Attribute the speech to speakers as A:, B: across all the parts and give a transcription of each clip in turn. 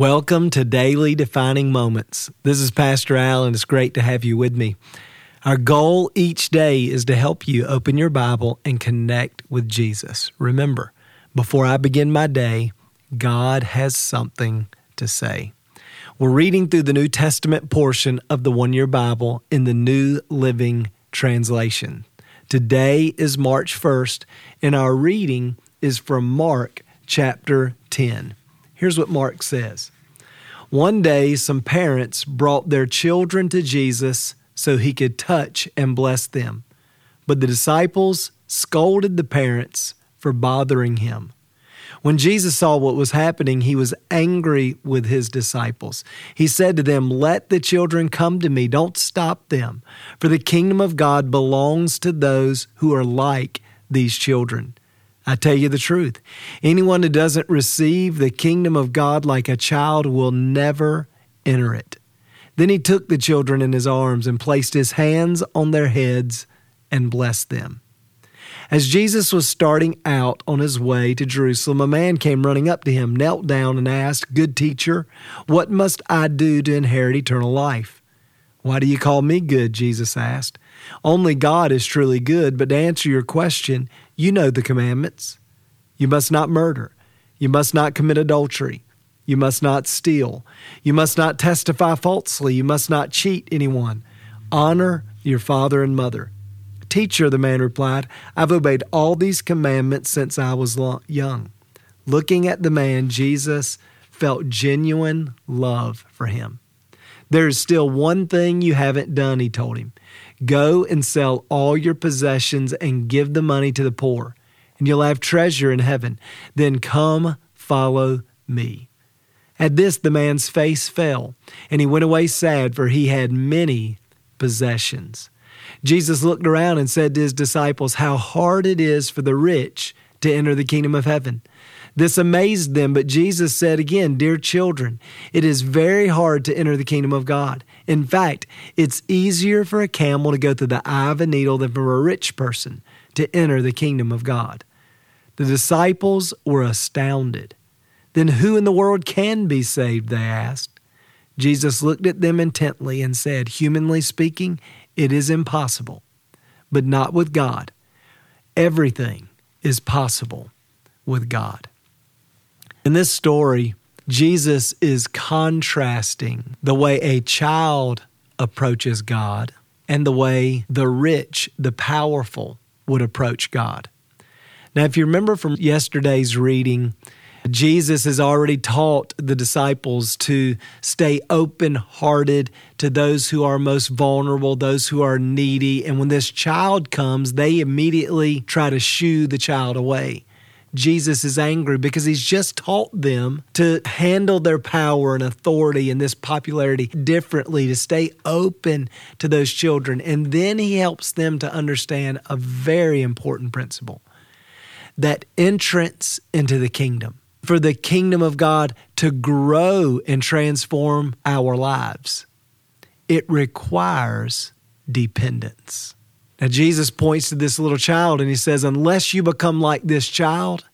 A: Welcome to Daily Defining Moments. This is Pastor Al, and it's great to have you with me. Our goal each day is to help you open your Bible and connect with Jesus. Remember, before I begin my day, God has something to say. We're reading through the New Testament portion of the One Year Bible in the New Living Translation. Today is March 1st, and our reading is from Mark chapter 10. Here's what Mark says One day, some parents brought their children to Jesus so he could touch and bless them. But the disciples scolded the parents for bothering him. When Jesus saw what was happening, he was angry with his disciples. He said to them, Let the children come to me, don't stop them, for the kingdom of God belongs to those who are like these children. I tell you the truth. Anyone who doesn't receive the kingdom of God like a child will never enter it. Then he took the children in his arms and placed his hands on their heads and blessed them. As Jesus was starting out on his way to Jerusalem, a man came running up to him, knelt down, and asked, Good teacher, what must I do to inherit eternal life? Why do you call me good? Jesus asked. Only God is truly good, but to answer your question, you know the commandments. You must not murder. You must not commit adultery. You must not steal. You must not testify falsely. You must not cheat anyone. Honor your father and mother. Teacher, the man replied, I've obeyed all these commandments since I was young. Looking at the man, Jesus felt genuine love for him. There is still one thing you haven't done, he told him. Go and sell all your possessions and give the money to the poor, and you'll have treasure in heaven. Then come follow me. At this, the man's face fell, and he went away sad, for he had many possessions. Jesus looked around and said to his disciples, How hard it is for the rich to enter the kingdom of heaven. This amazed them, but Jesus said again, Dear children, it is very hard to enter the kingdom of God. In fact, it's easier for a camel to go through the eye of a needle than for a rich person to enter the kingdom of God. The disciples were astounded. Then who in the world can be saved? They asked. Jesus looked at them intently and said, Humanly speaking, it is impossible, but not with God. Everything is possible with God. In this story, Jesus is contrasting the way a child approaches God and the way the rich, the powerful, would approach God. Now, if you remember from yesterday's reading, Jesus has already taught the disciples to stay open hearted to those who are most vulnerable, those who are needy. And when this child comes, they immediately try to shoo the child away. Jesus is angry because he's just taught them to handle their power and authority and this popularity differently, to stay open to those children. And then he helps them to understand a very important principle that entrance into the kingdom, for the kingdom of God to grow and transform our lives, it requires dependence. Now, Jesus points to this little child and he says, Unless you become like this child,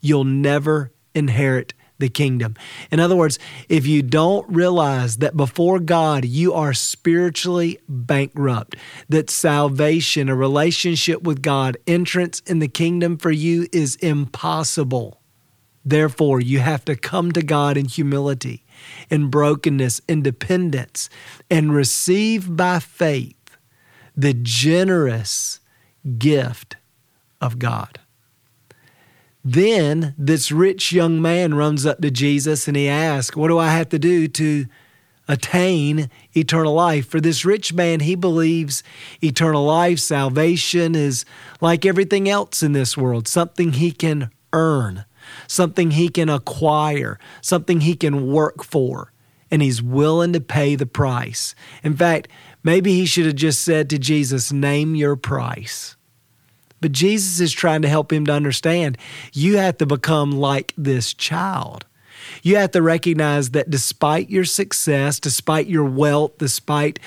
A: you'll never inherit the kingdom. In other words, if you don't realize that before God you are spiritually bankrupt, that salvation, a relationship with God, entrance in the kingdom for you is impossible. Therefore, you have to come to God in humility, in brokenness, in dependence, and receive by faith the generous gift of God. Then this rich young man runs up to Jesus and he asks, What do I have to do to attain eternal life? For this rich man, he believes eternal life, salvation is like everything else in this world, something he can earn, something he can acquire, something he can work for. And he's willing to pay the price. In fact, Maybe he should have just said to Jesus, Name your price. But Jesus is trying to help him to understand you have to become like this child. You have to recognize that despite your success, despite your wealth, despite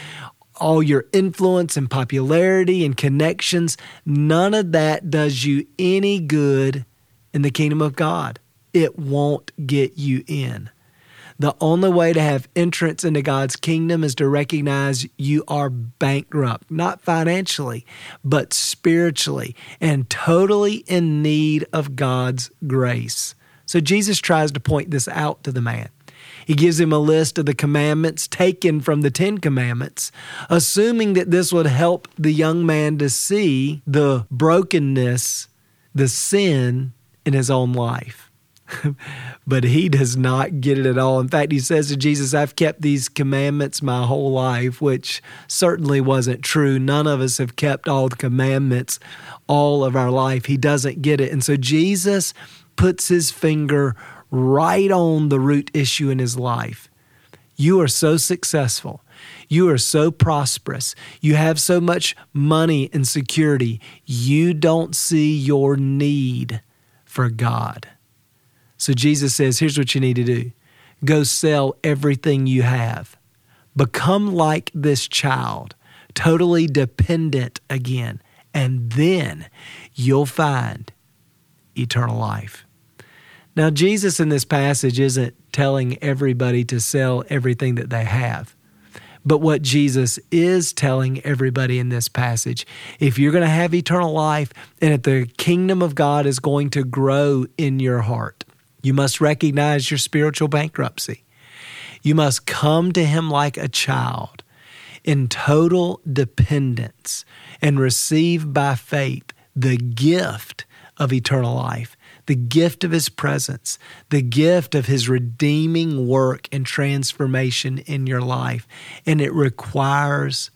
A: all your influence and popularity and connections, none of that does you any good in the kingdom of God. It won't get you in. The only way to have entrance into God's kingdom is to recognize you are bankrupt, not financially, but spiritually, and totally in need of God's grace. So Jesus tries to point this out to the man. He gives him a list of the commandments taken from the Ten Commandments, assuming that this would help the young man to see the brokenness, the sin in his own life. but he does not get it at all. In fact, he says to Jesus, I've kept these commandments my whole life, which certainly wasn't true. None of us have kept all the commandments all of our life. He doesn't get it. And so Jesus puts his finger right on the root issue in his life. You are so successful. You are so prosperous. You have so much money and security. You don't see your need for God. So Jesus says, here's what you need to do go sell everything you have. Become like this child, totally dependent again, and then you'll find eternal life. Now, Jesus in this passage isn't telling everybody to sell everything that they have. But what Jesus is telling everybody in this passage, if you're going to have eternal life and if the kingdom of God is going to grow in your heart, you must recognize your spiritual bankruptcy. You must come to Him like a child in total dependence and receive by faith the gift of eternal life the gift of His presence, the gift of His redeeming work and transformation in your life. And it requires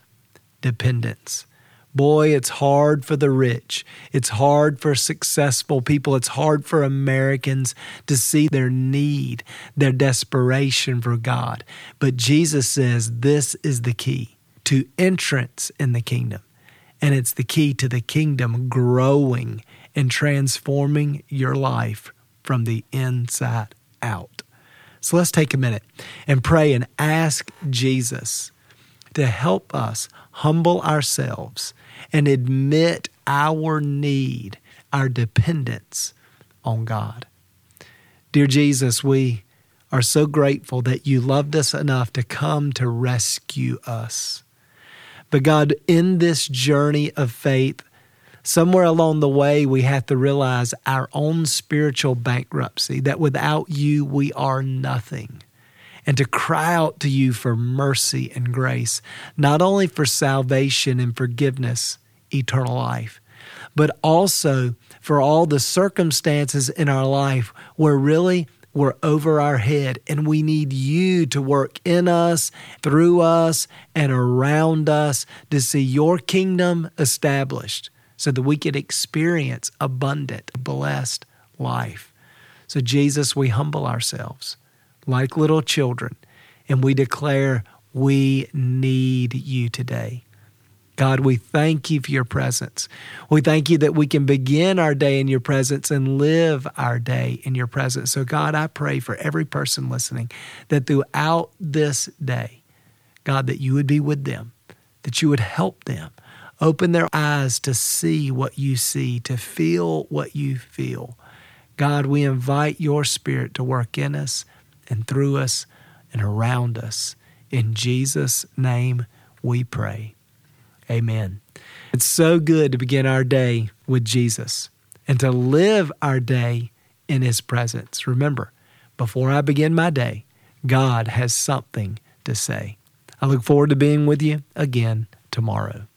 A: dependence. Boy, it's hard for the rich. It's hard for successful people. It's hard for Americans to see their need, their desperation for God. But Jesus says this is the key to entrance in the kingdom. And it's the key to the kingdom growing and transforming your life from the inside out. So let's take a minute and pray and ask Jesus to help us humble ourselves and admit our need, our dependence on God. Dear Jesus, we are so grateful that you loved us enough to come to rescue us. But God, in this journey of faith, somewhere along the way, we have to realize our own spiritual bankruptcy, that without you, we are nothing. And to cry out to you for mercy and grace, not only for salvation and forgiveness, eternal life, but also for all the circumstances in our life where really we're over our head and we need you to work in us, through us, and around us to see your kingdom established so that we could experience abundant, blessed life. So, Jesus, we humble ourselves like little children and we declare we need you today. God, we thank you for your presence. We thank you that we can begin our day in your presence and live our day in your presence. So, God, I pray for every person listening that throughout this day, God, that you would be with them, that you would help them, Open their eyes to see what you see, to feel what you feel. God, we invite your spirit to work in us and through us and around us. In Jesus' name we pray. Amen. It's so good to begin our day with Jesus and to live our day in his presence. Remember, before I begin my day, God has something to say. I look forward to being with you again tomorrow.